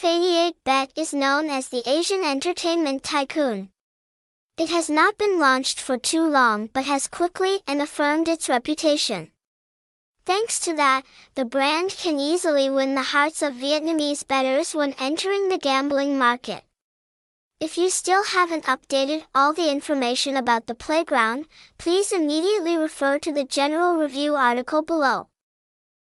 F88Bet is known as the Asian entertainment tycoon. It has not been launched for too long but has quickly and affirmed its reputation. Thanks to that, the brand can easily win the hearts of Vietnamese bettors when entering the gambling market. If you still haven't updated all the information about the playground, please immediately refer to the general review article below.